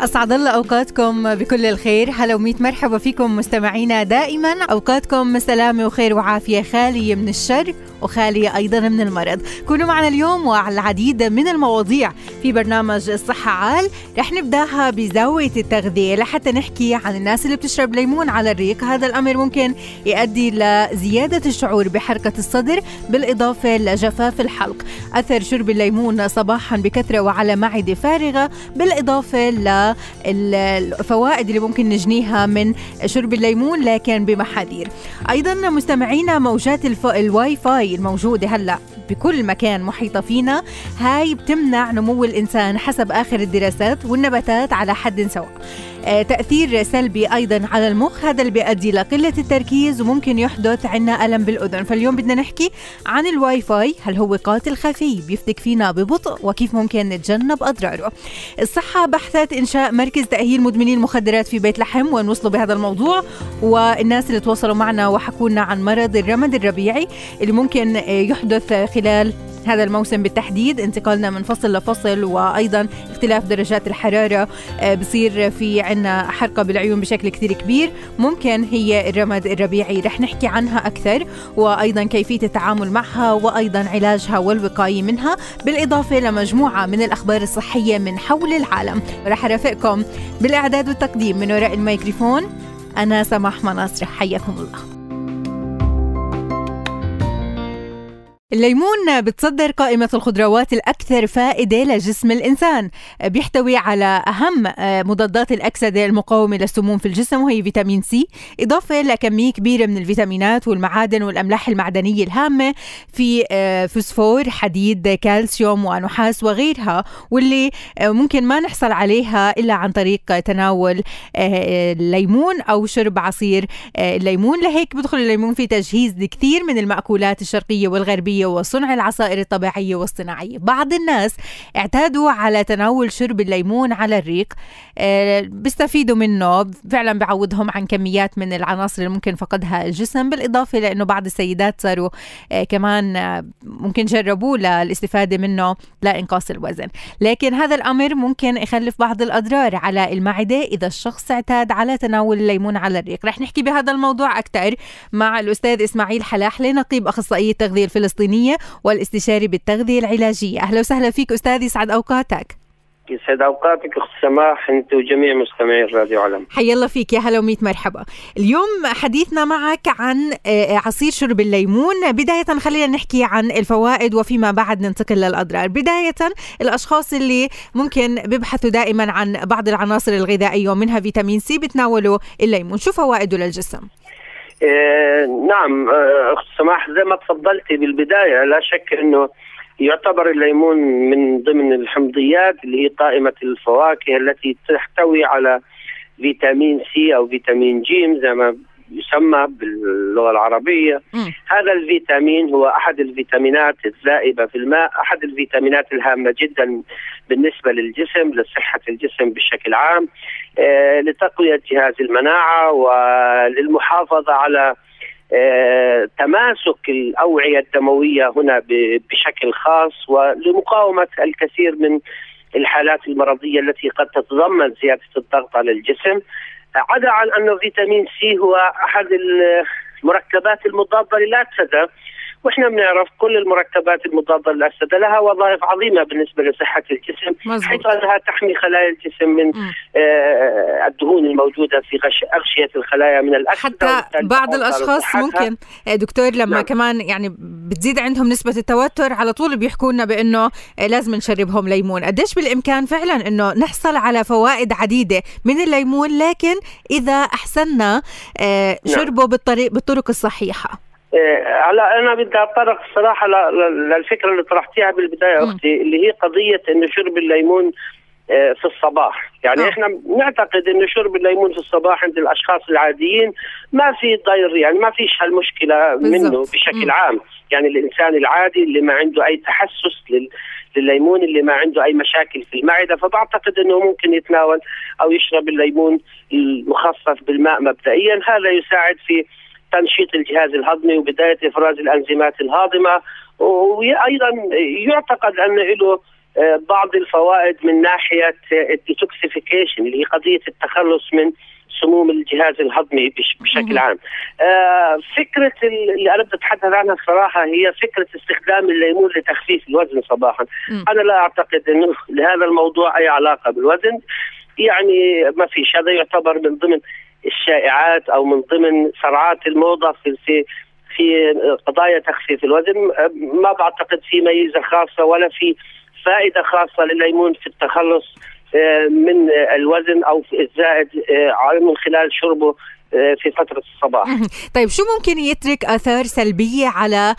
أسعد الله أوقاتكم بكل الخير. هلا وميت مرحبا فيكم مستمعينا دائما. أوقاتكم سلامة وخير وعافية خالية من الشر. وخالية أيضا من المرض. كونوا معنا اليوم وعلى العديد من المواضيع. في برنامج الصحة عال رح نبدأها بزاوية التغذية لحتى نحكي عن الناس اللي بتشرب ليمون على الريق. هذا الأمر ممكن يؤدي لزيادة الشعور بحركة الصدر بالإضافة لجفاف الحلق. أثر شرب الليمون صباحا بكثرة وعلى معدة فارغة بالإضافة للفوائد اللي ممكن نجنيها من شرب الليمون لكن بمحاذير. أيضا مستمعينا موجات. الواي فاي الموجودة هلأ بكل مكان محيطة فينا. هاي بتمنع نمو الإنسان حسب آخر الدراسات والنباتات على حد سواء. تأثير سلبي أيضا على المخ. هذا اللي بيؤدي لقلة التركيز وممكن يحدث عنا ألم بالأذن. فاليوم بدنا نحكي عن الواي فاي هل هو قاتل خفي بيفتك فينا ببطء وكيف ممكن نتجنب أضراره. الصحة بحثت إنشاء مركز تأهيل مدمني المخدرات في بيت لحم وين وصلوا بهذا الموضوع. والناس اللي تواصلوا معنا وحكوا لنا عن مرض الرمد الربيعي اللي ممكن يحدث خلال هذا الموسم بالتحديد. انتقالنا من فصل لفصل وأيضا اختلاف درجات الحرارة آه، بصير في عنا حرقة بالعيون بشكل كثير كبير. ممكن هي الرمد الربيعي. رح نحكي عنها أكثر وأيضا كيفية التعامل معها وأيضا علاجها والوقاية منها بالإضافة لمجموعه من الأخبار الصحية من حول العالم. رح أرافقكم بالإعداد والتقديم من وراء الميكروفون. أنا سماح مناصر. حياكم الله. الليمون بتصدر قائمة الخضروات الأكثر فائدة لجسم الإنسان. بيحتوي على أهم آه، مضادات الأكسدة المقاومة للسموم في الجسم وهي فيتامين سي. إضافة لكمية كبيرة من الفيتامينات والمعادن والأملاح المعدنية الهامة في آه، فوسفور حديد كالسيوم ونحاس وغيرها واللي آه، ممكن ما نحصل عليها إلا عن طريق تناول الليمون أو شرب عصير الليمون. لهيك بدخل الليمون في تجهيز كثير من المأكولات الشرقية والغربية الطبيعية وصنع العصائر الطبيعية والصناعية. بعض الناس اعتادوا على تناول شرب الليمون على الريق آه، بيستفيدوا منه فعلا بيعوضهم عن كميات من العناصر اللي ممكن فقدها الجسم بالإضافة لأنه بعض السيدات صاروا آه، كمان آه، ممكن جربوه للاستفادة منه لإنقاص الوزن. لكن هذا الأمر ممكن يخلف بعض الأضرار على المعدة إذا الشخص اعتاد على تناول الليمون على الريق. رح نحكي بهذا الموضوع أكثر مع الأستاذ إسماعيل حلاحلي نقيب أخصائية التغذية الفلسطينية الفلسطينية والاستشاري بالتغذية العلاجية. أهلا وسهلا فيك أستاذ يسعد أوقاتك. يسعد أوقاتك أخت سماح أنت وجميع مستمعي الراديو علم حيا الله فيك يا هلا وميت مرحبا. اليوم حديثنا معك عن آه، عصير شرب الليمون. بداية خلينا نحكي عن الفوائد وفيما بعد ننتقل للأضرار. بداية الأشخاص اللي ممكن بيبحثوا دائما عن بعض العناصر الغذائية ومنها فيتامين سي بتناولوا الليمون. شو فوائده للجسم؟ نعم آه، أخت سماح زي ما تفضلتي بالبداية لا شك إنه يعتبر الليمون من ضمن الحمضيات اللي هي قائمة الفواكه التي تحتوي على فيتامين سي أو فيتامين جيم زي ما يسمى باللغة العربية م. هذا الفيتامين هو أحد الفيتامينات الذائبة في الماء أحد الفيتامينات الهامة جدا بالنسبة للجسم لصحة الجسم بشكل عام آه لتقوية جهاز المناعة وللمحافظة على آه تماسك الأوعية الدموية هنا بشكل خاص ولمقاومة الكثير من الحالات المرضية التي قد تتضمن زيادة الضغط على الجسم. عدا عن انه فيتامين سي هو أحد المركبات المضادة للاكسده وإحنا بنعرف كل المركبات المضادة للاكسده لها وظائف عظيمة بالنسبة لصحة الجسم مزبوط. حيث أنها تحمي خلايا الجسم من آه الدهون الموجودة في أغشية الخلايا من الاكسده حتى بعض الأشخاص ممكن آه، دكتور لما نعم. كمان يعني بتزيد عندهم نسبة التوتر على طول بيحكوا لنا بأنه آه، لازم نشربهم ليمون قديش بالإمكان فعلا إنه نحصل على فوائد عديدة من الليمون لكن إذا أحسننا آه، نعم. شربه بالطريق بالطرق الصحيحة هلا أنا بدي اتطرق الصراحة للفكرة اللي طرحتيها بالبداية أختي اللي هي قضية إنه شرب الليمون آه، في الصباح. يعني. إحنا نعتقد إنه شرب الليمون في الصباح عند الأشخاص العاديين ما في ضير يعني ما فيش هالمشكلة منه بشكل م. عام. يعني الإنسان العادي اللي ما عنده أي تحسس لل لليمون اللي ما عنده أي مشاكل في المعدة فبعتقد إنه ممكن يتناول أو يشرب الليمون المخفف بالماء مبدئيا. هذا يساعد في تنشيط الجهاز الهضمي وبداية إفراز الأنزيمات الهاضمة وأيضا يعتقد أن له آه، بعض الفوائد من ناحية الديتوكسيفيكيشن اللي هي قضية التخلص من سموم الجهاز الهضمي بشكل عام. آه، فكرة اللي أنا بتحدث عنها الصراحة هي فكرة استخدام الليمون لتخفيف الوزن صباحا. أنا لا أعتقد إنه لهذا الموضوع أي علاقة بالوزن. يعني ما فيش هذا يعتبر من ضمن الشائعات أو من ضمن صرعات الموضه في في في قضايا تخفيف الوزن ما بعتقد في ميزة خاصة ولا في فائدة خاصة لليمون في التخلص آه، من الوزن أو الزائد آه، من خلال شربه آه، في فترة الصباح. طيب شو ممكن يترك آثار سلبية على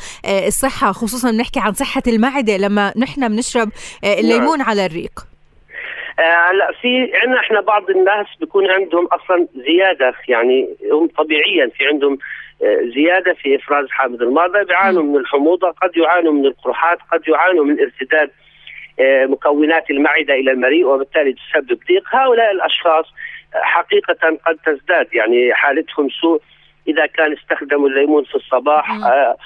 الصحة؟ خصوصا بنحكي عن صحة المعدة لما نحن بنشرب الليمون نعم. على الريق. هلا في عندنا إحنا بعض الناس بيكون عندهم أصلا زيادة يعني هم طبيعيا في عندهم زيادة في إفراز حامض المرضى بيعانوا من الحموضة قد يعانوا من القرحات قد يعانوا من ارتداد آه، مكونات المعدة إلى المريء وبالتالي تسبب ضيق. هؤلاء الأشخاص حقيقة قد تزداد يعني حالتهم سوء إذا كان استخدموا الليمون في الصباح آه، آه،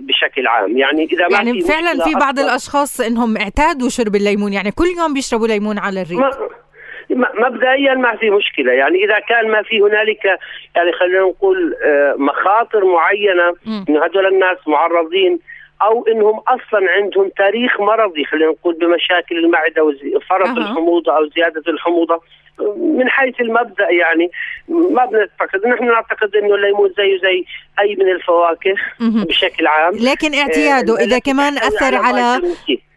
بشكل عام. يعني إذا ما يعني في فعلا في بعض الأشخاص إنهم اعتادوا شرب الليمون يعني كل يوم بيشربوا ليمون على الريق. مبدئيا ما في مشكلة. يعني إذا كان ما في هنالك يعني خلينا نقول مخاطر معينة انه هذول الناس معرضين أو إنهم أصلا عندهم تاريخ مرضي خلينا نقول بمشاكل المعدة وفرط أه. الحموضة أو زيادة الحموضة. من حيث المبدأ يعني ما بنعتقد نحن نعتقد إنه الليمون زيه زي أي من الفواكه بشكل عام. لكن اعتياده آه إذا كمان أثر على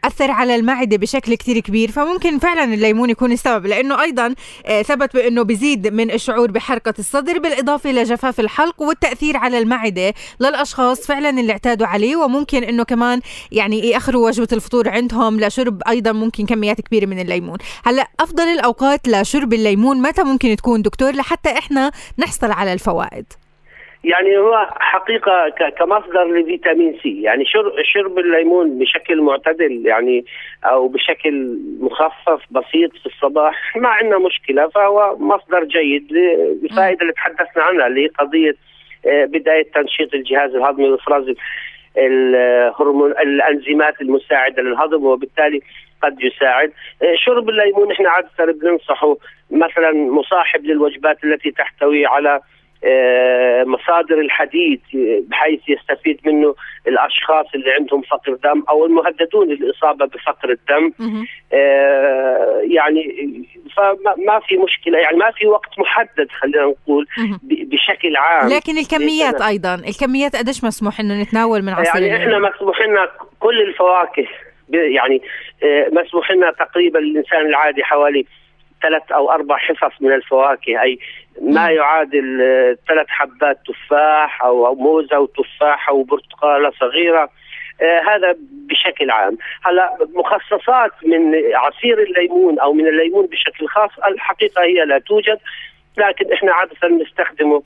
أثر على المعدة بشكل كتير كبير فممكن فعلا الليمون يكون السبب لأنه أيضا آه، ثبت بأنه بيزيد من الشعور بحركة الصدر بالإضافة إلى جفاف الحلق والتأثير على المعدة للأشخاص فعلا اللي اعتادوا عليه وممكن أنه كمان يعني يأخروا وجبة الفطور عندهم لشرب أيضا ممكن كميات كبيرة من الليمون. هلأ أفضل الأوقات لشرب الليمون متى ممكن تكون دكتور؟ لحتى إحنا نحصل على الفوائد. يعني هو حقيقة كمصدر لفيتامين سي. يعني شرب الليمون بشكل معتدل يعني أو بشكل مخفف بسيط في الصباح ما عندنا مشكلة فهو مصدر جيد للفائدة اللي تحدثنا عنها اللي هي قضية آه، بداية تنشيط الجهاز الهضمي وإفراز الهرمون الأنزيمات المساعدة للهضم وبالتالي قد يساعد. آه، شرب الليمون إحنا عادة بننصحه مثلا مصاحب للوجبات التي تحتوي على مصادر الحديد بحيث يستفيد منه الأشخاص اللي عندهم فقر دم أو المهددون للاصابه بفقر الدم. آه، يعني فما في مشكلة يعني ما في وقت محدد خلينا نقول بشكل عام. لكن الكميات أيضا الكميات قديش مسموح إنه نتناول من عصير يعني إحنا مسموح لنا كل الفواكه يعني آه، مسموح لنا تقريبا الإنسان العادي حوالي ثلاث أو أربع حصص من الفواكه أي ما يعادل آه، ثلاث حبات تفاح أو موزة وتفاحه وبرتقاله صغيرة آه هذا بشكل عام. هلا مخصصات من عصير الليمون أو من الليمون بشكل خاص الحقيقة هي لا توجد لكن إحنا عادة نستخدمه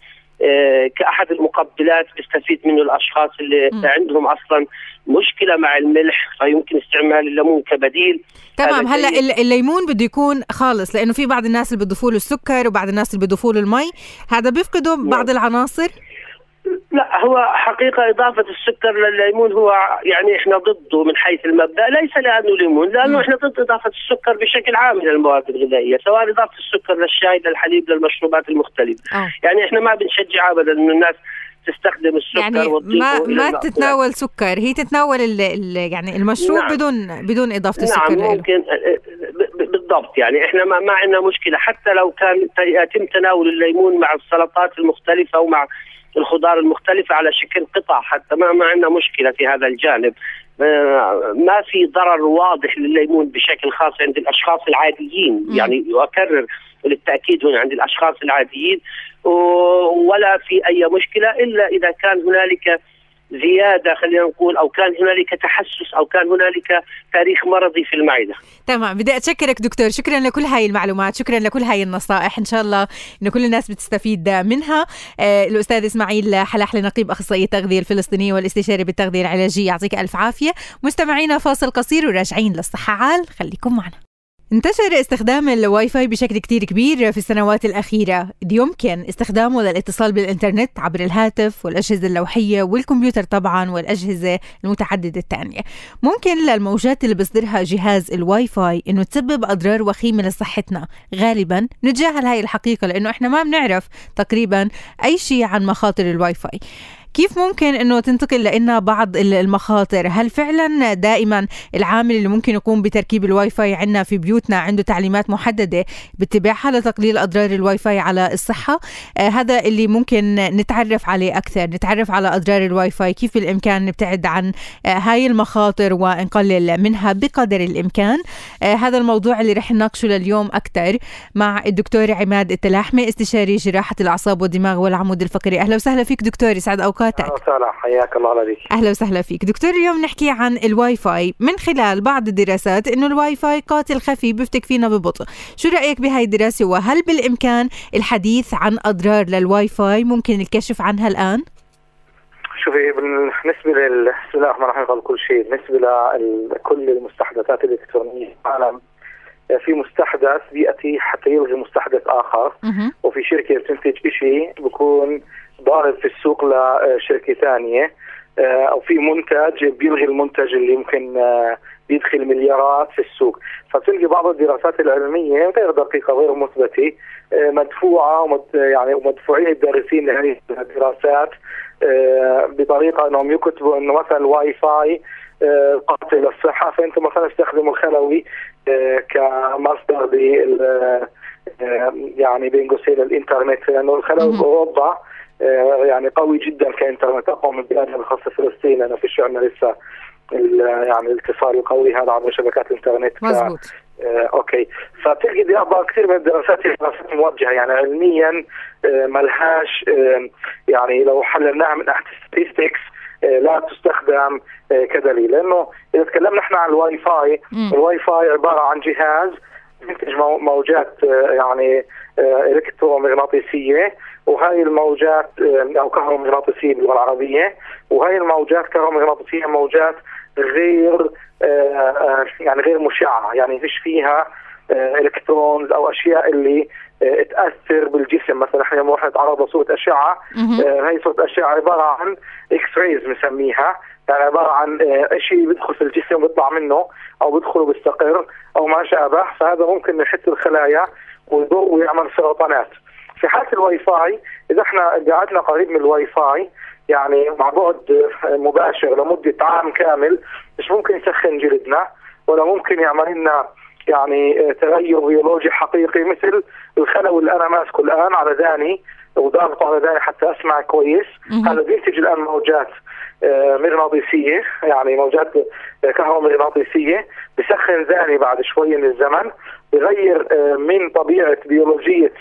كأحد المقبلات بيستفيد منه الأشخاص اللي م. عندهم أصلا مشكلة مع الملح فيمكن استعمال الليمون كبديل تمام هلأ الليمون بده يكون خالص لأنه في بعض الناس اللي بيضيفوا له السكر وبعض الناس اللي بيضيفوا له المي هذا بيفقدوا نعم. بعض العناصر لا هو حقيقة إضافة السكر للليمون هو يعني إحنا ضده من حيث المبدأ ليس لأنه ليمون لأنه إحنا ضد إضافة السكر بشكل عام من المواد الغذائية سواء إضافة السكر للشاي للحليب للمشروبات المختلفة. أوه. يعني إحنا ما بنشجع أبدا إنه الناس تستخدم السكر يعني ما ما تتناول سكر هي تتناول ال ال يعني المشروب نعم. بدون بدون إضافة السكر نعم ممكن بالضبط. يعني إحنا ما, ما عندنا مشكلة. حتى لو كان يتم تناول الليمون مع السلطات المختلفة ومع الخضار المختلفة على شكل قطع حتى ما, ما عندنا مشكلة في هذا الجانب. آه، ما في ضرر واضح لليمون بشكل خاص عند الأشخاص العاديين. يعني واكرر للتأكيد هنا عند الأشخاص العاديين ولا في أي مشكلة إلا إذا كان هنالك زيادة خلينا نقول أو كان هنالك تحسس أو كان هنالك تاريخ مرضي في المعدة. تمام. بدي أتشكرك دكتور. شكرا لكل هاي المعلومات. شكرا لكل هاي النصائح. إن شاء الله إنه كل الناس بتستفيد منها. آه الأستاذ إسماعيل حلاح لنقيب أخصائي التغذية الفلسطينية والاستشاري بالتغذية العلاجية يعطيك ألف عافية. مستمعينا فاصل قصير وراجعين للصحة عال. خليكم معنا. انتشر استخدام الواي فاي بشكل كتير كبير في السنوات الأخيرة. يمكن استخدامه للاتصال بالإنترنت عبر الهاتف والأجهزة اللوحية والكمبيوتر طبعا والأجهزة المتعددة الثانية ممكن للموجات اللي بيصدرها جهاز الواي فاي إنه تسبب أضرار وخيمة لصحتنا. غالبا نتجاهل هاي الحقيقة لأنه إحنا ما بنعرف تقريبا أي شيء عن مخاطر الواي فاي. كيف ممكن إنه تنتقل لنا بعض المخاطر؟ هل فعلا دائما العامل اللي ممكن يقوم بتركيب الواي فاي عندنا في بيوتنا عنده تعليمات محددة باتباعها لتقليل أضرار الواي فاي على الصحة؟ آه هذا اللي ممكن نتعرف عليه أكثر نتعرف على أضرار الواي فاي كيف بالإمكان نبتعد عن آه هاي المخاطر ونقلل منها بقدر الإمكان؟ آه هذا الموضوع اللي رح نناقشه لليوم أكثر مع الدكتور عماد التلاحمي استشاري جراحة الأعصاب والدماغ والعمود الفقري. أهلا وسهلا فيك دكتور يسعد أوقاتك. اوقاتك أهلا وسهلا. حياك الله عليك أهلا وسهلا فيك. دكتور اليوم نحكي عن الواي فاي من خلال بعض الدراسات إنه الواي فاي قاتل خفي بيفتك فينا ببطء. شو رأيك بهاي الدراسة؟ وهل بالإمكان الحديث عن أضرار للواي فاي ممكن الكشف عنها الآن؟ شوفي بالنسبة لل بسم الله الرحمن الرحيم كل شيء. بالنسبة لكل المستحدثات الإلكترونية في العالم في مستحدث بيأتي حتى يلغي مستحدث آخر. وفي شركة بتنتج شيء بكون ضارب في السوق لشركة ثانية آه، أو في منتج بيلغي المنتج اللي ممكن آه، بيدخل مليارات في السوق. فبتلقي بعض الدراسات العلمية غير دقيقة غير مثبتة آه، مدفوعة ومد يعني ومدفوعين الدارسين لهذه الدراسات بطريقة أنهم يكتبوا إنه مثلا الواي فاي قاتل للصحه فأنتم مثلا استخدموا الخلوي كمصدر لل يعني بين قوسين الإنترنت لأنه الخلوي باوروبا آه، يعني قوي جدا كإنترنت. اقوى من بلادنا الخاصه فلسطين. لأنه فيش عندنا لسه يعني الاتصال القوي هذا عبر شبكات الإنترنت مزبوط آه أوكي. فتلقي كثير من الدراسات دراسات موجهة. يعني علميا آه ملهاش آه يعني لو حللناها من ناحيه statistics آه لا تستخدم آه كدليل. لأنه إذا تكلمنا إحنا عن الواي فاي الواي فاي عبارة عن جهاز ينتج موجات آه يعني آه إلكترومغناطيسية وهاي الموجات أو كهرومغناطيسية باللغة العربية وهي الموجات كهرومغناطيسية موجات غير آه، آه، يعني غير مشعة يعني فيش فيها آه، electrons أو أشياء اللي تأثر بالجسم. مثلا إحنا لما نتعرض لصوره أشعة هي صورة أشعة عبارة عن X-rays بنسميها يعني عبارة عن شيء بيدخل في الجسم وبيطلع منه أو بيدخل وبيستقر أو ما شابه فهذا ممكن يحس الخلايا ويضر ويعمل سرطانات في حالة الواي فاي إذا إحنا قعدنا قريب من الواي فاي يعني مع بعد مباشر لمدة عام كامل مش ممكن يسخن جلدنا ولا ممكن يعمل لنا يعني تغير بيولوجي حقيقي مثل الخلوي اللي أنا ماسكه الآن على ذاني وضابطه على ذاني حتى أسمع كويس. هذا بينتج الان موجات آه، مغناطيسية يعني موجات كهرومغناطيسيه بسخن ذاني بعد شوي من الزمن بغير آه، من طبيعة بيولوجية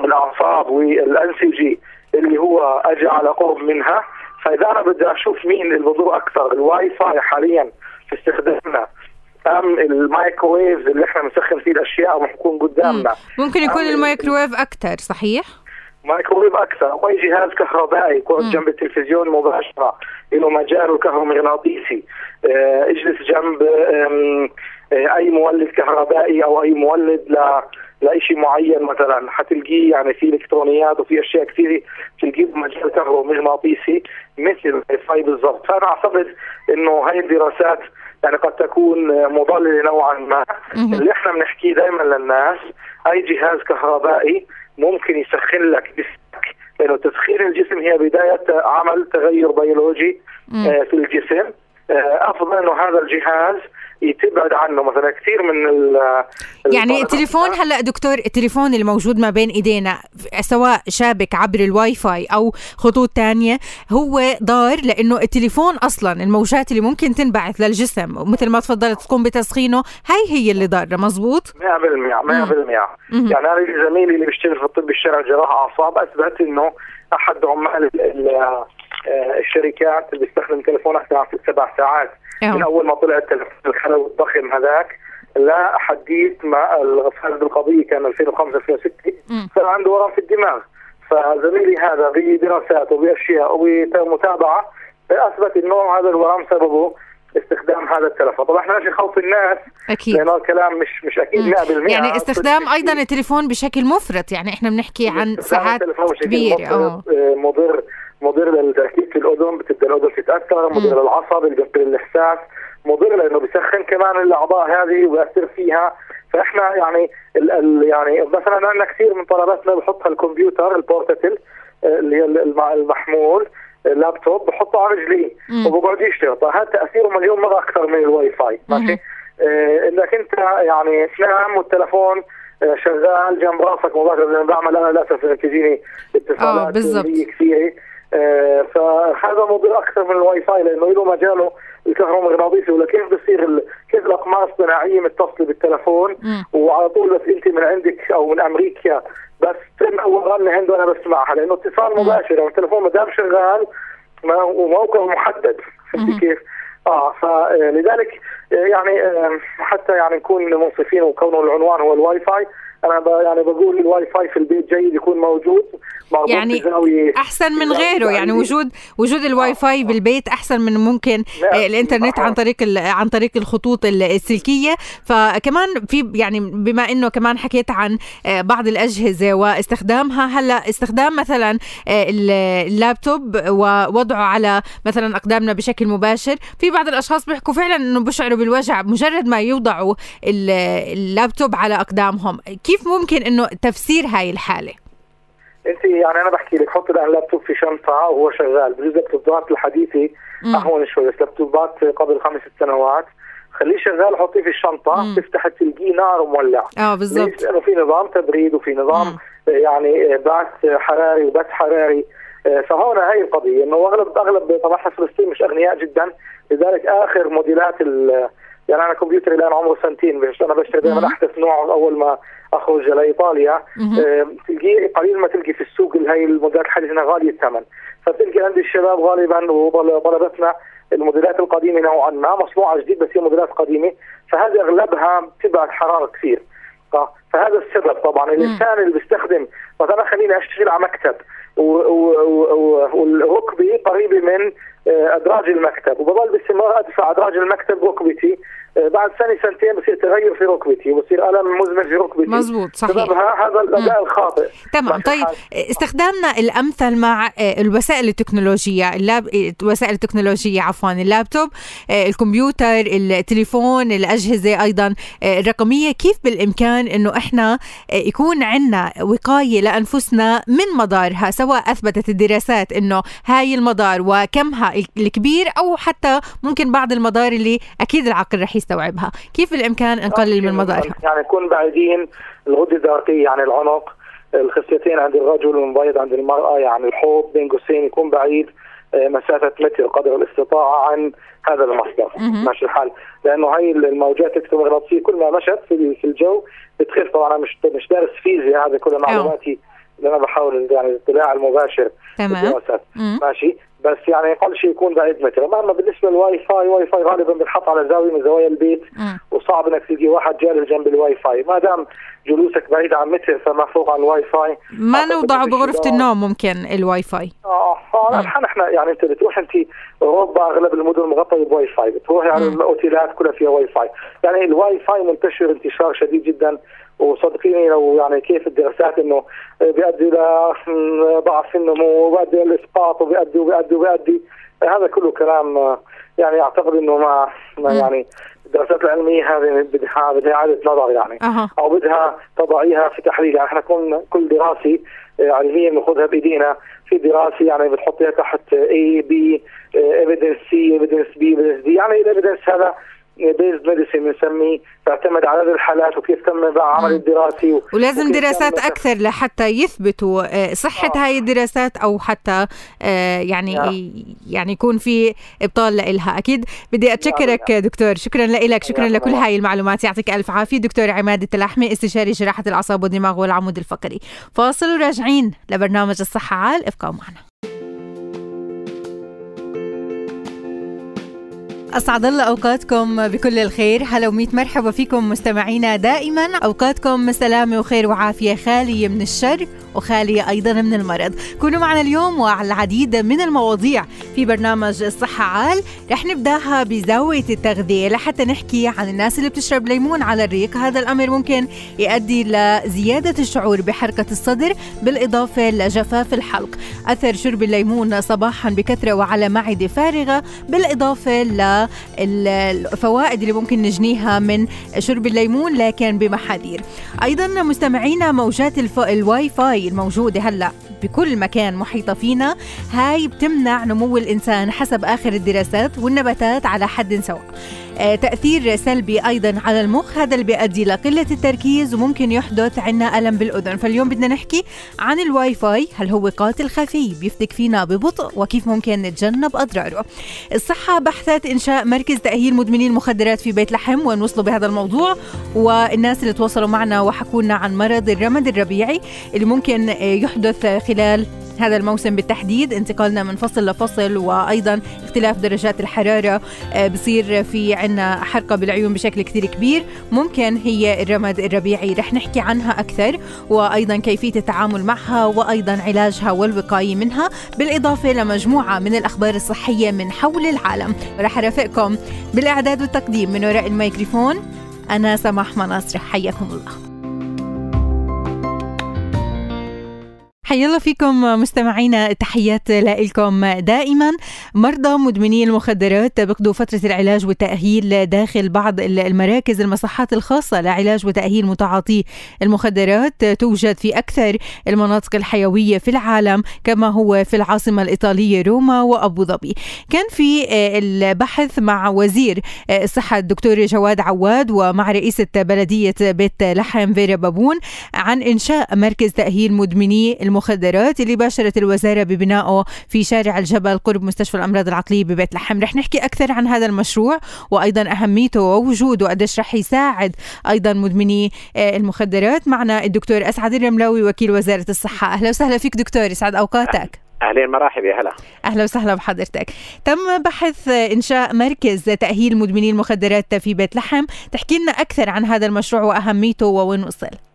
الأعصاب والأنسجة اللي هو أجى على قرب منها. فإذا أنا بدي أشوف مين اللي بضر أكثر الواي فاي حاليا في استخدامنا أم المايكروويف اللي إحنا بنسخن فيه الأشياء وبنكون قدامنا. ممكن يكون المايكروويف أكثر صحيح؟ مايكروويف أكثر. أو اي جهاز كهربائي يكون جنب التلفزيون مباشرة له مجال الكهرومغناطيسي آه، اجلس جنب آه، أي مولد كهربائي أو أي مولد ل لشيء معين مثلا. حتلقيه يعني في إلكترونيات وفي أشياء كثيرة تلقيه بمجال كهرومغناطيسي مثل الواي فاي بالضبط. فأنا أعتقد إنه هاي الدراسات يعني قد تكون مضللة نوعا ما. اللي إحنا بنحكيه دائما للناس أي جهاز كهربائي ممكن يسخن لك جسمك لأنه تسخين الجسم هي بداية عمل تغير بيولوجي آه، في الجسم. آه، أفضل إنه هذا الجهاز يتبعد عنه مثلا. كثير من يعني التليفون هلأ دكتور التليفون الموجود ما بين إيدينا سواء شابك عبر الواي فاي أو خطوط تانية هو ضار لأنه التليفون أصلا الموجات اللي ممكن تنبعث للجسم مثل ما تفضلت تقوم بتسخينه هاي هي اللي ضاره مزبوط؟ 100% 100% يعني أنا زميلي اللي بيشتغل في الطب الشرعي جراح أعصاب أثبت إنه أحد عمال آه، الشركات اللي بيستخدم تليفون أكثر عن ست سبع ساعات أوه. من أول ما طلع التليفون الخلوي الضخم هذاك لا حديث ما الفاز بالقضية كان 2005 2006 صار عنده ورم في الدماغ. فزميلي هذا بدراسات وبأشياء وبمتابعة أثبت إنه هذا الورم سببه استخدام هذا التلفون. طبعا إحنا مش نخوف الناس أكيد. لأنه الكلام مش مش أكيد 100% يعني استخدام أيضا التليفون بشكل مفرط يعني إحنا بنحكي عن ساعات كبيرة آه مضر. مضر للتركيب في الأذن بتبدأ الأذن تتأثر مضر للعصب بيقتل الإحساس مضر لأنه بسخن كمان الأعضاء هذه ويأثر فيها. فإحنا يعني ال ال يعني مثلا عندنا كثير من طلباتنا بحطها الكمبيوتر ال portable اللي هي المحمول اللابتوب بحطه على رجليه وبقعد يشتغل. فهذا تاثيره مليون مره أكثر من الواي فاي ماشي؟ آه إنك أنت يعني تنام والتلفون آه شغال جنب رأسك مباشرة لأن بعمل أنا للأسف تجيني اتصالات كثيره آه فهذا مضر أكثر من الواي فاي لأنه له مجاله الكهرومغناطيسي ولا كيف بصير كيف الاقمار الصناعيه متصلة بالتلفون. وعلى طول بس من عندك أو من أمريكا بس تم أول عنده أنا بسمعها لأنه اتصال مباشر يعني التلفون ما دام شغال وموقع محدد فهمت كيف؟ آه فلذلك يعني حتى يعني نكون منصفين وكونه العنوان هو الواي فاي أنا يعني بقول الواي فاي في البيت جيد يكون موجود يعني أحسن من غيره يعني وجود وجود الواي فاي بالبيت أحسن من ممكن الإنترنت عن طريق عن طريق الخطوط السلكية. فكمان في يعني بما إنه كمان حكيت عن بعض الأجهزة واستخدامها هلأ استخدام مثلا اللابتوب ووضعه على مثلا أقدامنا بشكل مباشر. في بعض الأشخاص بيحكوا فعلا إنه بيشعروا بالوجع مجرد ما يوضعوا اللابتوب على أقدامهم. كيف ممكن إنه تفسير هاي الحالة؟ أنت يعني أنا بحكي لك حط الآن لابتوب في شنطة وهو شغال. بجوز اللابتوبات الحديثة أهون شوي بس لابتوبات قبل خمس ست سنوات. خليه شغال حطيه في الشنطة مم. تفتح تلقيه نار ومولع آه بالضبط. لأنه في نظام تبريد وفي نظام مم. يعني بعث حراري وبث حراري. فهون هي القضية إنه أغلب أغلب طبعا فلسطين مش أغنياء جدا. لذلك آخر موديلات يعني أنا كمبيوتري الآن عمره سنتين بس أنا بشتري دائما أحدث نوع أول ما أخرج لايطاليا أه تلقي قليل ما تلقي في السوق هاي الموديلات الحديثة غالية الثمن. فتلقي عند الشباب غالبا وطلبتنا الموديلات القديمة نوعا ما مصنوعة جديد بس هي موديلات قديمة. فهذه أغلبها بتبعت حرارة كثير. فهذا السبب طبعا. الإنسان اللي بيستخدم مثلا خليني أشتغل على مكتب والركبة قريبة من أدراج المكتب وبضل باستمرار أدفع أدراج المكتب ركبتي بعد سنة سنتين بصير تغير في ركبتي وبصير ألم مزمن في ركبتي. مزبوط صحيح. سببها هذا الأداء الخاطئ. تمام. طيب استخدامنا الأمثل مع الوسائل التكنولوجية اللاب الوسائل التكنولوجيه عفوا اللابتوب الكمبيوتر التليفون الأجهزة أيضا الرقمية. كيف بالإمكان إنه إحنا يكون عندنا وقاية لأنفسنا من مضارها سواء أثبتت الدراسات إنه هاي المضار وكمها الكبير أو حتى ممكن بعض المضار اللي أكيد العقل رح يستوعبها كيف بالامكان نقلل من مضارها يعني نكون بعيدين الغده الدرقيه يعني العنق الخصيتين عند الرجل والمبيض عند المرأة يعني الحوض بين قوسين يكون بعيد مسافة متر قدر الاستطاعة عن هذا المصدر. ماشي الحال. لأنه هي الموجات الالكترومغناطيسيه كل ما مشت في الجو بتخف. طبعا أنا مش مش دارس فيزياء هذه كل معلوماتي اللي أنا بحاول يعني الاطلاع المباشر تمام. ماشي. بس يعني أقل شيء يكون بعيد متر. أما بالنسبة للواي فاي واي فاي غالبا بنحط على زاوية من زوايا البيت. وصعب إنك تلقي واحد جالس جنب الواي فاي. ما دام جلوسك بعيد عن متر فما فوق عن الواي فاي ما نوضعه بغرفة النوم ممكن الواي فاي؟ آه آه نحن إحنا يعني أنت بتروح أنت أوروبا أغلب المدن مغطية بواي فاي بتروح يعني الأوتيلات كلها فيها واي فاي. يعني الواي فاي منتشر انتشار شديد جدا وصدقيني لو يعني كيف الدراسات إنه بيؤدي لضعف النمو وبيؤدي للاسقاط وبيؤدي وبيؤدي وبيؤدي هذا كله كلام يعني أعتقد إنه ما, ما يعني الدراسات العلمية هذه بدها بدها إعادة نظر يعني. أه. أو بدها تضعيها في تحليل. يعني إحنا كل كل دراسة علمية بناخذها بإيدينا. في دراسة يعني بتحطيها تحت A B evidence C evidence B evidence D يعني ال evidence هذا based medicine بنسميه تعتمد على عدد الحالات وكيف تم بقى عمل الدراسة و... ولازم دراسات أكثر لحتى يثبتوا صحة آه. هاي الدراسات أو حتى يعني آه. يعني يكون في إبطال لها أكيد بدي أتشكرك آه. دكتور شكرا لك شكرا آه. لكل هاي المعلومات يعطيك ألف عافية دكتور عماد التلاحمي استشاري جراحة الأعصاب والدماغ والعمود الفقري فاصل وراجعين لبرنامج الصحة عال ابقوا معنا أسعد الله أوقاتكم بكل الخير. هلا وميت مرحبا فيكم مستمعينا دائما. أوقاتكم سلامة وخير وعافية. خالية من الشر. وخالية أيضا من المرض. كونوا معنا اليوم وعلى العديد من المواضيع في برنامج الصحة عال. رح نبدأها بزاوية التغذية لحتى نحكي عن الناس اللي بتشرب ليمون على الريق. هذا الأمر ممكن يؤدي لزيادة الشعور بحركة الصدر بالإضافة لجفاف الحلق. أثر شرب الليمون صباحا بكثرة وعلى معدة فارغة بالإضافة للفوائد اللي ممكن نجنيها من شرب الليمون لكن بمحاذير. أيضا مستمعينا موجات. الواي فاي الموجودة هلأ بكل مكان محيطة فينا. هاي بتمنع نمو الإنسان حسب آخر الدراسات والنباتات على حد سواء. تأثير سلبي أيضا على المخ. هذا اللي بيؤدي لقلة التركيز وممكن يحدث عنا ألم بالأذن. فاليوم بدنا نحكي عن الواي فاي هل هو قاتل خفي بيفتك فينا ببطء وكيف ممكن نتجنب أضراره. الصحة بحثت إنشاء مركز تأهيل مدمني المخدرات في بيت لحم وين وصلوا بهذا الموضوع. والناس اللي تواصلوا معنا وحكوا لنا عن مرض الرمد الربيعي اللي ممكن يحدث خلال هذا الموسم بالتحديد. انتقالنا من فصل لفصل وأيضا اختلاف درجات الحرارة آه، بصير في عنا حرقة بالعيون بشكل كثير كبير. ممكن هي الرمد الربيعي. رح نحكي عنها أكثر وأيضا كيفية التعامل معها وأيضا علاجها والوقاية منها. بالإضافة لمجموعة من الأخبار الصحية من حول العالم. رح أرافقكم بالإعداد والتقديم من وراء الميكروفون. أنا سماح مناصر. حياكم الله. حيا الله فيكم مستمعينا تحيات لكم دائما. مرضى مدمني المخدرات بقضوا فترة العلاج والتأهيل داخل بعض المراكز المصحات الخاصة لعلاج وتأهيل متعاطي المخدرات. توجد في أكثر المناطق الحيوية في العالم كما هو في العاصمة الإيطالية روما وأبو ظبي. كان في البحث مع وزير الصحة الدكتور جواد عواد ومع رئيسة بلدية بيت لحم فيرا بابون عن إنشاء مركز تأهيل مدمني المخدرات. المخدرات اللي باشرت الوزارة ببنائه في شارع الجبل قرب مستشفى الأمراض العقلية ببيت لحم. رح نحكي أكثر عن هذا المشروع وأيضا أهميته ووجوده وقديش رح يساعد أيضا مدمني آه، المخدرات. معنا الدكتور أسعد الرملاوي وكيل وزارة الصحة. أهلا وسهلا فيك دكتور يسعد أوقاتك. أهلين مرحبا يا هلا. أهلا وسهلا بحضرتك. تم بحث إنشاء مركز تأهيل مدمني المخدرات في بيت لحم. تحكي لنا أكثر عن هذا المشروع وأهميته ووين وصل.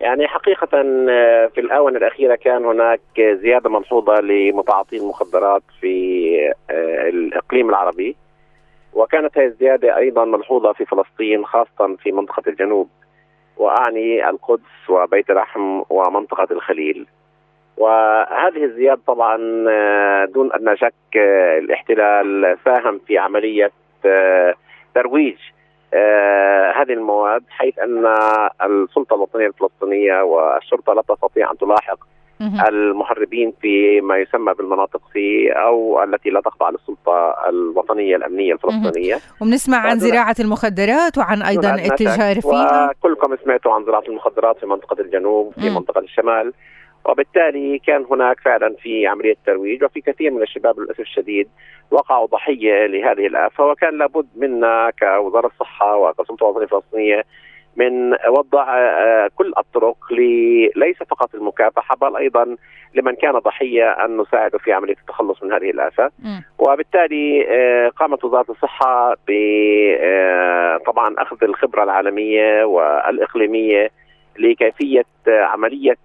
يعني حقيقة آه، في الآونة الأخيرة كان هناك زيادة ملحوظة لمتعاطي المخدرات في آه، الإقليم العربي. وكانت هذه الزيادة أيضا ملحوظة في فلسطين خاصة في منطقة الجنوب وأعني القدس وبيت لحم ومنطقة الخليل. وهذه الزيادة طبعا آه، دون أدنى شك الاحتلال ساهم في عملية ترويج آه هذه المواد حيث أن السلطة الوطنية الفلسطينية والشرطة لا تستطيع أن تلاحق المحربين في ما يسمى بالمناطق سي أو التي لا تخضع للسلطة الوطنية الأمنية الفلسطينية. وبنسمع عن زراعة المخدرات وعن أيضا التجار فيها. وكلكم سمعتوا عن زراعة المخدرات في منطقة الجنوب في منطقة الشمال. وبالتالي كان هناك فعلا في عملية ترويج وفي كثير من الشباب للأسف الشديد وقعوا ضحية لهذه الآفة وكان لابد منا كوزارة الصحة وكسلطه وطنيه فلسطينيه من وضع آه، كل الطرق ليس فقط المكافحة بل أيضا لمن كان ضحية أن نساعده في عملية التخلص من هذه الآفة. وبالتالي آه، قامت وزارة الصحة ب آه، طبعا أخذ الخبرة العالمية والإقليمية لكيفية عملية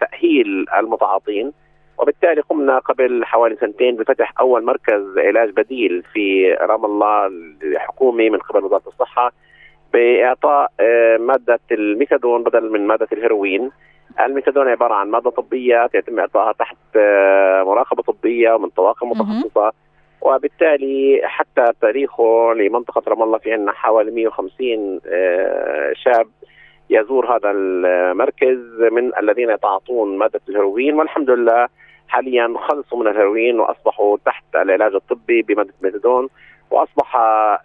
تأهيل المتعاطين. وبالتالي قمنا قبل حوالي سنتين بفتح أول مركز علاج بديل في رام الله الحكومي من قبل وزارة الصحة بإعطاء آه، مادة الميثادون بدل من مادة الهيروين. الميثادون عبارة عن مادة طبية يتم اعطائها تحت آه، مراقبة طبية ومن طواقم متخصصة. وبالتالي حتى تاريخه لمنطقة رام الله في عندنا حوالي 150 آه، شاب يزور هذا المركز من الذين يتعاطون مادة الهيروين والحمد لله حاليا خلصوا من الهيروين وأصبحوا تحت العلاج الطبي بمادة ميثادون وأصبح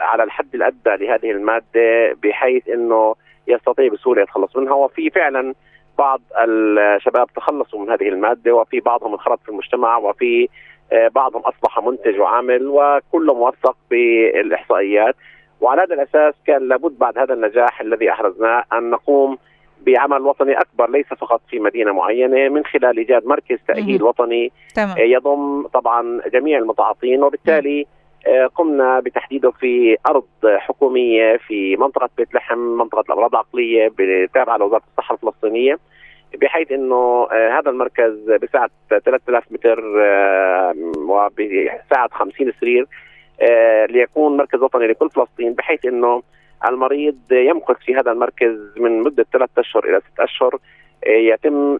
على الحد الأدنى لهذه المادة بحيث إنه يستطيع بسهولة يتخلص منها. وفي فعلا بعض الشباب تخلصوا من هذه المادة وفي بعضهم انخرط في المجتمع وفي آه، بعضهم أصبح منتج وعامل وكله موثق بالإحصائيات. وعلى هذا الأساس كان لابد بعد هذا النجاح الذي أحرزناه أن نقوم بعمل وطني أكبر ليس فقط في مدينة معينة من خلال إيجاد مركز تأهيل وطني تمام. يضم طبعا جميع المتعاطين وبالتالي قمنا بتحديده في أرض حكومية في منطقة بيت لحم منطقة الامراض العقلية تابعه لوزارة الصحة الفلسطينية بحيث إنه هذا المركز بسعة 3000 متر وبسعة 50 سرير ليكون مركز وطني لكل فلسطين بحيث إنه المريض يمكث في هذا المركز من مدة ثلاث أشهر إلى ست أشهر. يتم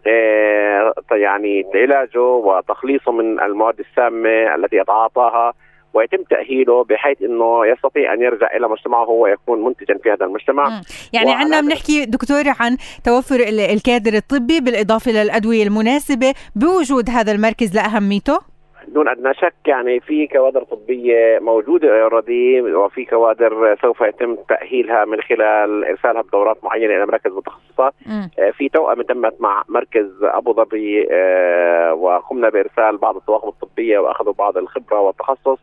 يعني علاجه وتخليصه من المواد السامة التي يتعاطاها ويتم تأهيله بحيث إنه يستطيع أن يرجع إلى مجتمعه ويكون منتجا في هذا المجتمع. مم. يعني عندنا بنحكي دكتور عن توفر الكادر الطبي بالإضافة للأدوية المناسبة بوجود هذا المركز لأهميته؟ دون أدنى شك يعني في كوادر طبية موجودة already وفي كوادر سوف يتم تأهيلها من خلال إرسالها بدورات معينة إلى مراكز متخصصه آه في توأمه تمت مع مركز أبو ظبي آه وقمنا بإرسال بعض الطواقم الطبية وأخذوا بعض الخبرة والتخصص.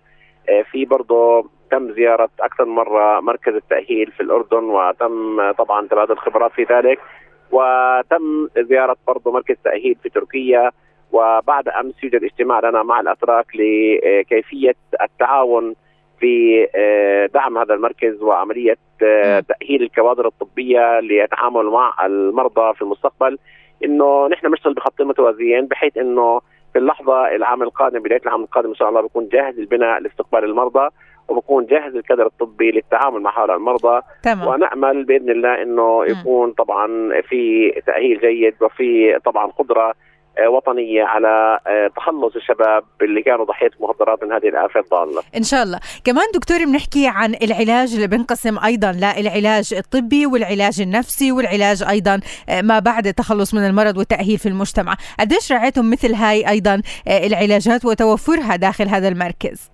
آه في برضه تم زيارة أكثر من مرة مركز التأهيل في الأردن وتم طبعا تبادل خبرات في ذلك. وتم زيارة برضه مركز تأهيل في تركيا. وبعد أمس يوجد اجتماع لنا مع الأتراك لكيفية التعاون في دعم هذا المركز وعملية تأهيل الكوادر الطبية ليتعاملوا مع المرضى في المستقبل. إنه نحن بنشتغل بخطين متوازيين بحيث إنه في اللحظة العام القادم بداية العام القادم إن شاء الله بكون جاهز البناء لاستقبال المرضى وبكون جاهز الكادر الطبي للتعامل مع هؤلاء المرضى. تمام. ونأمل بإذن الله إنه يكون طبعا في تأهيل جيد وفي طبعا قدرة وطنية على تخلص الشباب اللي كانوا ضحية مخدرات من هذه الافات الضالة. إن شاء الله، كمان دكتور بنحكي عن العلاج اللي بنقسم أيضا للعلاج الطبي والعلاج النفسي والعلاج أيضا ما بعد التخلص من المرض والتاهيل في المجتمع، قديش رعيتم مثل هاي أيضا العلاجات وتوفرها داخل هذا المركز؟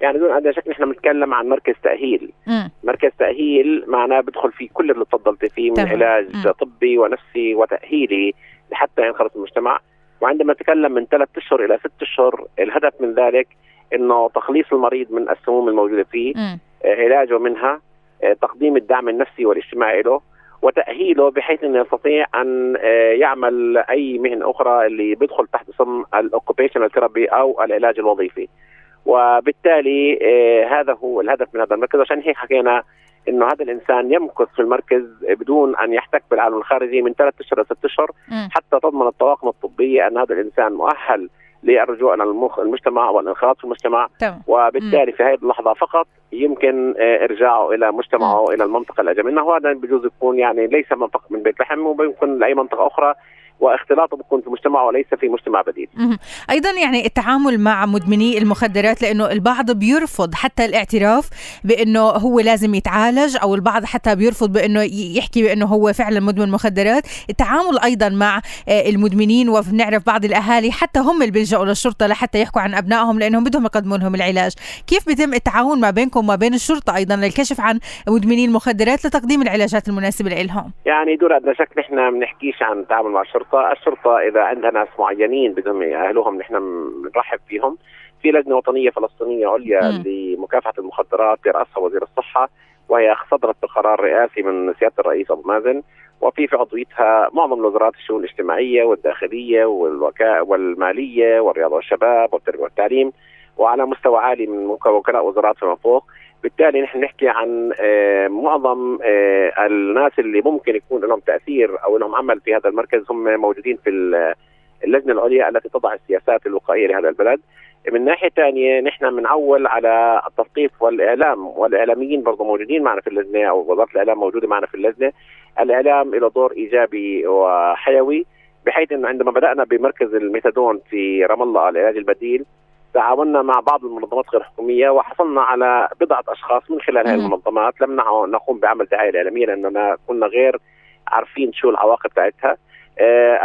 يعني دون أدنى شك نحن بنتكلم عن مركز تأهيل م. مركز تأهيل معناه بدخل فيه كل اللي تفضلت فيه من تمام. علاج م. طبي ونفسي وتأهيلي لحتى ينخرط المجتمع وعندما نتكلم من ثلاث أشهر إلى ست أشهر الهدف من ذلك إنه تخليص المريض من السموم الموجودة فيه م. علاجه منها تقديم الدعم النفسي والاجتماعي له وتأهيله بحيث إنه يستطيع أن يعمل أي مهنه أخرى اللي بيدخل تحت اسم ال occupational therapy أو العلاج الوظيفي وبالتالي هذا هو الهدف من هذا المركز عشان هيك حكينا إنه هذا الإنسان يمكث في المركز بدون أن يحتك بالعالم الخارجي من ثلاث أشهر إلى ست أشهر حتى تضمن الطواقم الطبية أن هذا الإنسان مؤهل للرجوع إلى المجتمع والانخراط في المجتمع. تمام. وبالتالي في هذه اللحظة فقط يمكن إرجاعه إلى مجتمعه إلى المنطقة اللي اجى منها وهذا بجوز يكون يعني ليس منطقة من بيت لحم وبيكون لأي منطقة أخرى واختلاطه بيكون في مجتمع وليس في مجتمع بديل. أيضا يعني التعامل مع مدمني المخدرات لأنه البعض بيرفض حتى الاعتراف بأنه هو لازم يتعالج أو البعض حتى بيرفض بأنه يحكي بأنه هو فعلا مدمن مخدرات، التعامل أيضا مع المدمنين وبنعرف بعض الأهالي حتى هم اللي بيلجأوا للشرطة لحتى يحكوا عن أبنائهم لأنهم بدهم يقدموا لهم العلاج، كيف بيتم التعاون ما بينكم وما بين الشرطة أيضا للكشف عن مدمني المخدرات لتقديم العلاجات المناسبة لهم؟ يعني دون ادنى شك نحن بنحكيش عن التعامل مع الشرطة الشرطة، الشرطة إذا عندها ناس معينين بدهم يأهلوهم نحن بنرحب فيهم، في لجنة وطنية فلسطينية عليا. لمكافحه المخدرات براسها وزير الصحة وهي صدرت بقرار رئاسي من سيادة الرئيس أبو مازن. وفي في عضويتها معظم الوزارات الشؤون الاجتماعية والداخلية والوكاء والمالية والرياضة والشباب والتربية والتعليم. وعلى مستوى عالي من وكلاء وزارات فيما فوق. بالتالي نحن نحكي عن معظم الناس اللي ممكن يكون لهم تأثير أو لهم عمل في هذا المركز هم موجودين في اللجنة العليا التي تضع السياسات الوقائية لهذا البلد. من ناحية ثانية نحن بنعول على التثقيف والإعلام والإعلاميين برضه موجودين معنا في اللجنة أو وزارة الإعلام موجودة معنا في اللجنة. الإعلام له دور إيجابي وحيوي بحيث إنه عندما بدأنا بمركز الميثادون في رام الله العلاج البديل تعاوننا مع بعض المنظمات غير الحكوميه وحصلنا على بضعة أشخاص من خلال هذه المنظمات. لم نقوم بعمل دعاية إعلامية لأننا كنا غير عارفين شو العواقب بتاعتها.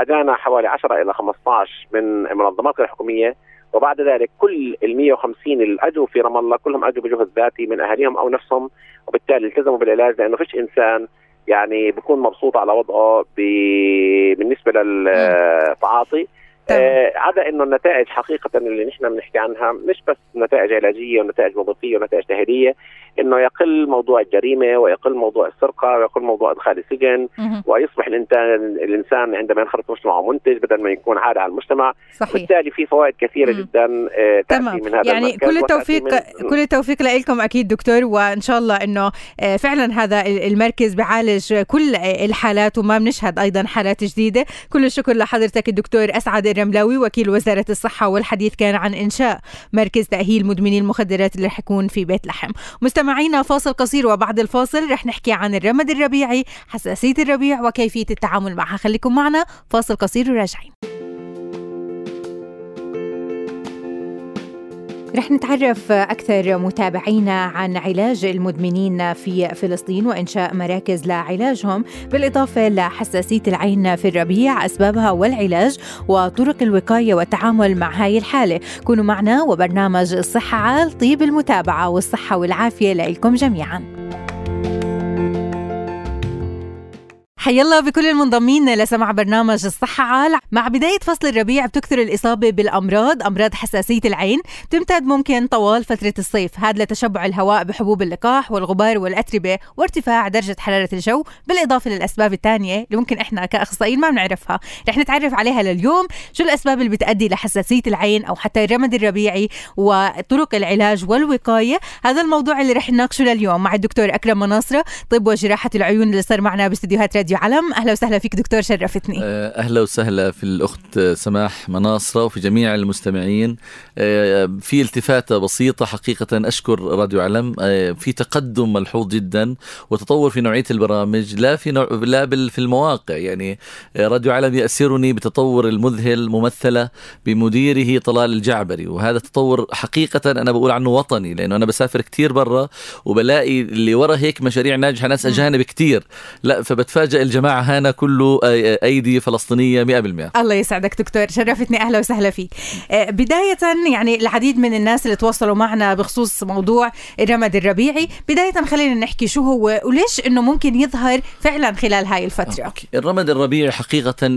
اجانا حوالي 10 إلى 15 من منظمات غير حكومية. وبعد ذلك كل ال 150 اللي اجوا في رام الله كلهم أجوا بجهد ذاتي من أهاليهم أو نفسهم. وبالتالي التزموا بالعلاج لأنه فيش إنسان يعني بيكون مبسوط على وضعه بالنسبة للتعاطي آه عدا إنه النتائج حقيقة اللي نحن بنحكي عنها مش بس نتائج علاجية ونتائج وظيفية ونتائج تاهيليه إنه يقل موضوع الجريمة ويقل موضوع السرقة ويقل موضوع إدخال السجن ويصبح الانسان الإنسان عندما ينخرط في مجتمع منتج بدل ما يكون عاده على المجتمع صحيح. بالتالي في فوائد كثيرة مم. جدا آه تمام. من هذا يعني كل التوفيق من... كل التوفيق لكم أكيد دكتور وإن شاء الله إنه آه فعلا هذا المركز بيعالج كل الحالات وما بنشهد أيضا حالات جديدة كل الشكر لحضرتك الدكتور أسعد الرملاوي وكيل وزارة الصحة والحديث كان عن إنشاء مركز تأهيل مدمني المخدرات اللي حيكون في بيت لحم مستمعينا فاصل قصير وبعد الفاصل رح نحكي عن الرمد الربيعي حساسية الربيع وكيفية التعامل معها. خليكم معنا فاصل قصير وراجعين. رح نتعرف أكثر متابعينا عن علاج المدمنين في فلسطين وإنشاء مراكز لعلاجهم بالإضافة لحساسية العين في الربيع أسبابها والعلاج وطرق الوقاية والتعامل مع هاي الحالة. كونوا معنا وبرنامج الصحة عال طيب المتابعة والصحة والعافية لكم جميعاً. حي الله بكل المنضمين. لسمع برنامج الصحة عال. مع بداية فصل الربيع بتكثر الإصابة بالأمراض أمراض حساسية العين. تمتد ممكن طوال فترة الصيف. هذا لتشبع الهواء بحبوب اللقاح والغبار والأتربة وارتفاع درجة حرارة الجو. بالإضافة للأسباب الثانية اللي ممكن إحنا كأخصائيين ما بنعرفها. رح نتعرف عليها لليوم. شو الأسباب اللي بتأدي لحساسية العين أو حتى الرمد الربيعي وطرق العلاج والوقاية؟ هذا الموضوع اللي رح نناقشه لليوم مع الدكتور أكرم مناصرة طب وجراحة العيون اللي صار معنا باستديوهات راديو علم. أهلا وسهلا فيك دكتور شرفتني. آه، أهلا وسهلا في الأخت سماح مناصرة وفي جميع المستمعين. آه، في التفاتة بسيطة حقيقة أشكر راديو علم. آه، في تقدم ملحوظ جدا وتطور في نوعية البرامج لا في نوع لا في المواقع. يعني راديو علم يأسرني بتطور المذهل ممثلة بمديره طلال الجعبري. وهذا تطور حقيقة أنا بقول عنه وطني لأنه أنا بسافر كثير برا وبلاقي اللي ورا هيك مشاريع ناجحة ناس أجانب كثير لا فبتفاجئ الجماعة هانا كله أيدي فلسطينية 100% الله يسعدك دكتور شرفتني أهلا وسهلا فيك. آه، بداية يعني العديد من الناس اللي تواصلوا معنا بخصوص موضوع الرمد الربيعي بداية خلينا نحكي شو هو وليش أنه ممكن يظهر فعلا خلال هاي الفترة. أوكي. الرمد الربيعي حقيقة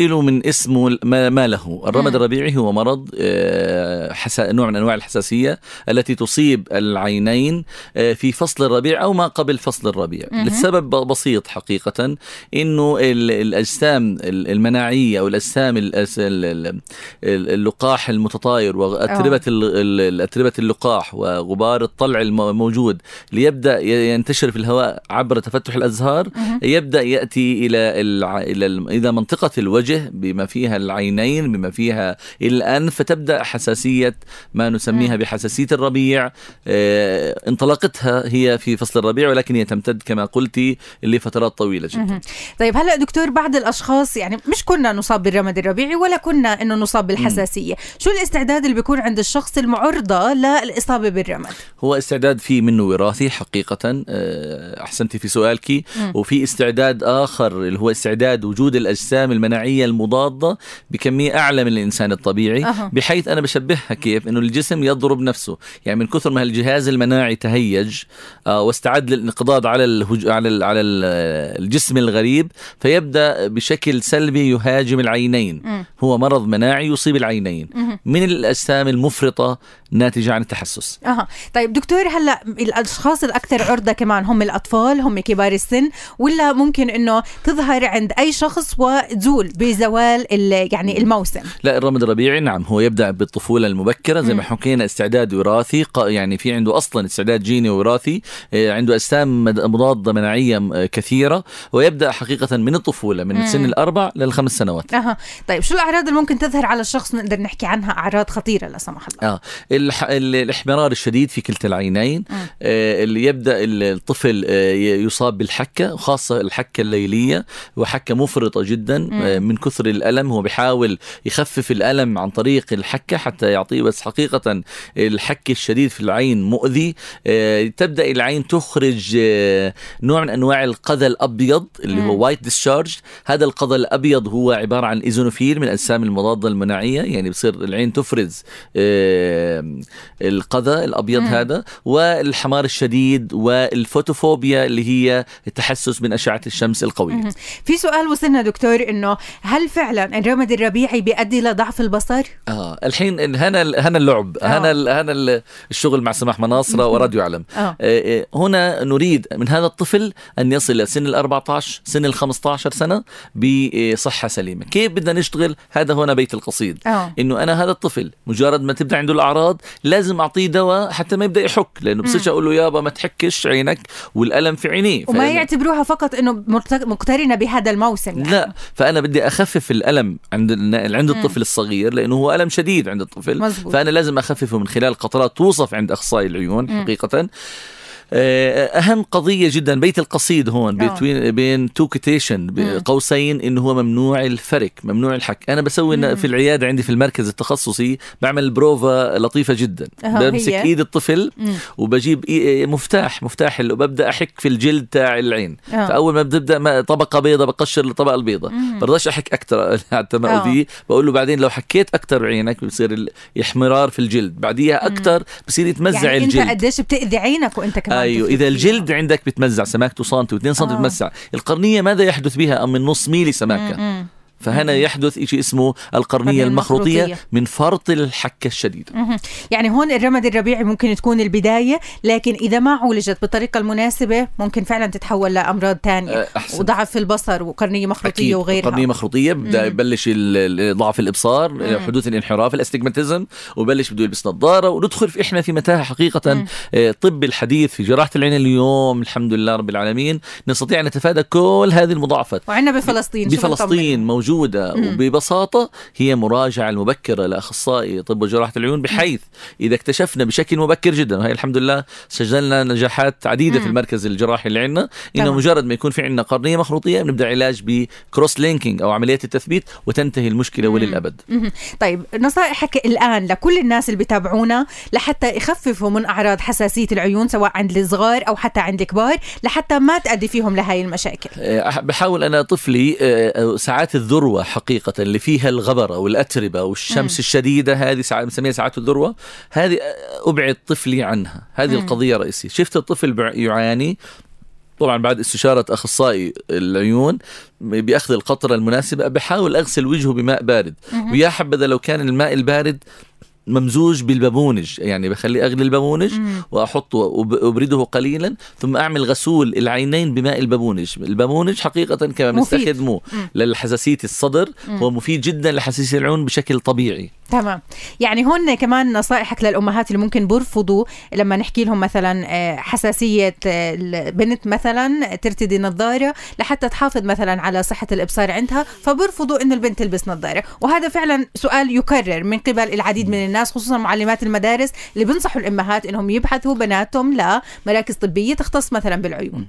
له من اسمه ما له. الرمد الربيعي هو مرض آه، حسا... نوع من أنواع الحساسية التي تصيب العينين آه، في فصل الربيع أو ما قبل فصل الربيع. لسبب بسيط حقيقة إنه الأجسام المناعية أو الأجسام اللقاح المتطاير وأتربة أتربة اللقاح وغبار الطلع الموجود ليبدأ ينتشر في الهواء عبر تفتح الأزهار. يبدأ يأتي إلى إلى إلى منطقة الوجه بما فيها العينين بما فيها الأنف فتبدا حساسية ما نسميها بحساسية الربيع. آه، انطلاقتها هي في فصل الربيع ولكن هي تمتد كما قلتي لفترات طويلة جدا. طيب هلا دكتور بعض الأشخاص يعني مش كنا نصاب بالرمد الربيعي ولا كنا إنه نصاب بالحساسية. شو الاستعداد اللي بيكون عند الشخص المعرضة للإصابة بالرمد؟ هو استعداد في منه وراثي حقيقة آه، أحسنتي في سؤالك. وفي استعداد آخر اللي هو استعداد وجود الأجسام المناعية المضادة بكمية أعلى من الإنسان الطبيعي أه. بحيث أنا بشبهها كيف؟ إنه الجسم يضرب نفسه. يعني من كثر ما الجهاز المناعي تهيج آه، واستعد للانقضاض على الهج... على على الجسم الغريب فيبدأ بشكل سلبي يهاجم العينين. م. هو مرض مناعي يصيب العينين. م. من الأجسام المفرطة ناتجة عن التحسس. أها. طيب دكتور هلأ الأشخاص الأكثر عرضة كمان هم الأطفال هم كبار السن ولا ممكن إنه تظهر عند أي شخص وتزول بزوال يعني الموسم؟ لا الرمد الربيعي نعم هو يبدأ بالطفولة المبكرة زي ما حكينا استعداد وراثي يعني في عنده أصلا استعداد جيني وراثي آه، عنده أجسام مضادة مناعية كثيرة ويبدأ حقيقة من الطفولة من مم. سن الأربع للخمس سنوات. أها. طيب شو الأعراض اللي ممكن تظهر على الشخص نقدر نحكي عنها أعراض خطيرة لا سمح الله؟ آه. الح... الاحمرار الشديد في كلتا العينين آه اللي يبدأ الطفل آه يصاب بالحكة وخاصه الحكة الليلية وحكه مفرطة جدا آه من كثر الألم هو بيحاول يخفف الألم عن طريق الحكة حتى يعطيه بس حقيقة الحك الشديد في العين مؤذي آه تبدأ العين تخرج آه نوع من أنواع القذى الأبيض اللي هو white discharge هذا القذى الأبيض هو عبارة عن eosinophil من أجسام المضادة المناعية يعني بصير العين تفرز القذى الأبيض مم. هذا والاحمرار الشديد وال photophobia اللي هي التحسس من أشعة الشمس القوية في سؤال وصلنا دكتور إنه هل فعلا الرمد الربيعي بيؤدي لضعف البصر آه الحين هنا هنا اللعب آه. هنا هنا الشغل مع سماح مناصرة وراديو علم آه. آه. آه، هنا نريد من هذا الطفل أن يصل إلى سن ال 14 سن ال 15 سنة بصحة سليمة. كيف بدنا نشتغل؟ هذا هنا بيت القصيد. أوه. إنه أنا هذا الطفل مجرد ما تبدأ عنده الأعراض لازم أعطيه دواء حتى ما يبدأ يحك لأنه بصيرش أقول له يابا ما تحكش عينك والألم في عينيه. وما فأنا... يعتبروها فقط إنه مقترنة بهذا الموسم يعني. لا فأنا بدي أخفف الألم عند عند الطفل الصغير لأنه هو ألم شديد عند الطفل. مزبوط. فأنا لازم أخففه من خلال قطرات توصف عند أخصائي العيون حقيقة. آه، أهم قضية جدا بيت القصيد هون آه. بين بين two quotation قوسين انه هو ممنوع الفرك ممنوع الحك. أنا بسوي مم. في العيادة عندي في المركز التخصصي بعمل بروفا لطيفة جدا. بمسك هي. إيد الطفل مم. وبجيب مفتاح مفتاح وببدا أحك في الجلد تاع العين. أوه. فأول ما ببدا طبقة بيضاء بقشر الطبقة البيضاء برضاش أحك أكثر حتى ما اذيه بقول له بعدين لو حكيت أكثر عينك بصير احمرار في الجلد. بعديها أكثر بصير يتمزع يعني الجلد. انت قديش بتأذي عينك وأنت كمان أيوه. إذا الجلد عندك بتمزع سماكته سنتي و2 سم بتمزع. القرنية ماذا يحدث بها؟ أم من نص ميلي سماكة. فهنا يحدث شيء اسمه القرنية المخروطية, المخروطية من فرط الحكة الشديدة يعني هون الرمد الربيعي ممكن تكون البداية لكن إذا ما عولجت بالطريقة المناسبة ممكن فعلا تتحول لأمراض ثانية أه،. وضعف في البصر وقرنية مخروطية أكيد. وغيرها قرنية مخروطية بدأ يبلش ضعف الإبصار مم. حدوث الانحراف الاستجماتيزم وبلش بده يلبس نظارة وندخل في إحنا في متاهة حقيقة مم. الطب آه، الحديث في جراحة العين اليوم الحمد لله رب العالمين نستطيع أن نتفادى كل هذه المضاعفات وعندنا بفلسطين بفلسطين موجود موجودة مم. وببساطة هي مراجعة المبكرة لأخصائي طب وجراحة العيون بحيث إذا اكتشفنا بشكل مبكر جدا وهي الحمد لله سجلنا نجاحات عديدة مم. في المركز الجراحي اللي عندنا إنه مجرد ما يكون في عندنا قرنية مخروطية بنبدأ علاج بكروس لينكينج أو عملية التثبيت وتنتهي المشكلة وللأبد مم. طيب نصائحك الآن لكل الناس اللي بتابعونا لحتى يخففوا من أعراض حساسية العيون سواء عند الصغار أو حتى عند الكبار لحتى ما تأدي فيهم لهي المشاكل بحاول أنا طفلي أه، ساعات الذروة الذروة حقيقة اللي فيها الغبرة والأتربة والشمس م. الشديدة هذه ساعة بنسميها ساعات الذروة. هذه أبعد طفلي عنها. هذه م. القضية الرئيسية. شفت الطفل يعاني؟ طبعا بعد استشارة أخصائي العيون بأخذ القطرة المناسبة بحاول أغسل وجهه بماء بارد. ويا حبذا لو كان الماء البارد ممزوج بالبابونج. يعني بخلي أغلي البابونج وأحطه وأبرده قليلا ثم أعمل غسول العينين بماء البابونج. البابونج حقيقة كما بنستخدمه للحساسية الصدر. هو مفيد جدا لحساسية العيون بشكل طبيعي. تمام. يعني هون كمان نصائحك للأمهات اللي ممكن بيرفضوا لما نحكي لهم مثلا آه، حساسية آه، البنت مثلا ترتدي نظارة لحتى تحافظ مثلا على صحة الإبصار عندها فبرفضوا إنه البنت تلبس نظارة. وهذا فعلا سؤال يكرر من قبل العديد من الناس خصوصا معلمات المدارس اللي بينصحوا الأمهات إنهم يبحثوا بناتهم لمراكز طبية تختص مثلا بالعيون.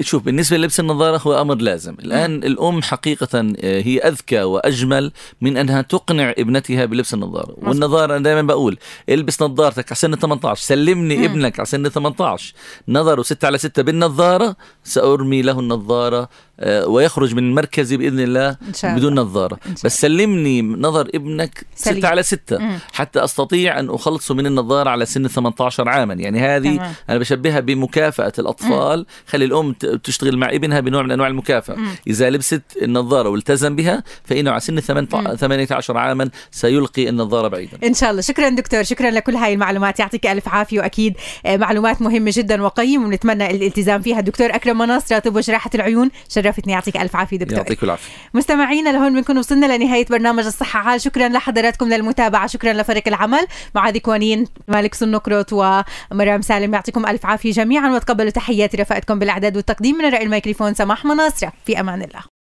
شوف بالنسبة للبس النظارة هو أمر لازم. الآن م. الأم حقيقه آه، هي أذكى وأجمل من أنها تقنع ابنتها بلبس النظارة مصر. والنظارة أنا دائما بقول البس نظارتك على سن 18 سلمني م. ابنك على سن 18 نظره 6 على 6 بالنظارة سأرمي له النظارة ويخرج من مركزي بإذن الله بدون نظارة. بس سلمني نظر ابنك سليم. ستة على ستة. مم. حتى أستطيع أن اخلصه من النظارة على سن 18 عاما. يعني هذه تمام. أنا بشبهها بمكافأة الأطفال. مم. خلي الأم تشتغل مع ابنها بنوع من أنواع المكافأة. مم. إذا لبست النظارة والتزم بها فإنه على سن 18 عاما سيلقي النظارة بعيدا. إن شاء الله. شكرا دكتور. شكرا لكل هاي المعلومات. يعطيك ألف عافية وأكيد آه، معلومات مهمة جدا وقيم ونتمنى الالتزام فيها. دكتور أكرم مناصر طب وجراحة العيون. شرفتني يعطيك ألف عافية دكتور. يعطيك العافية. مستمعينا لهون بنكون وصلنا لنهاية برنامج الصحة. عال شكرا لحضراتكم للمتابعة. شكرا لفريق العمل. معاذ كوانين مالك سنكروت ومرام سالم يعطيكم ألف عافية جميعا. وتقبلوا تحياتي رفقتكم بالأعداد والتقديم من رأي الميكروفون سماح مناصرة. في أمان الله.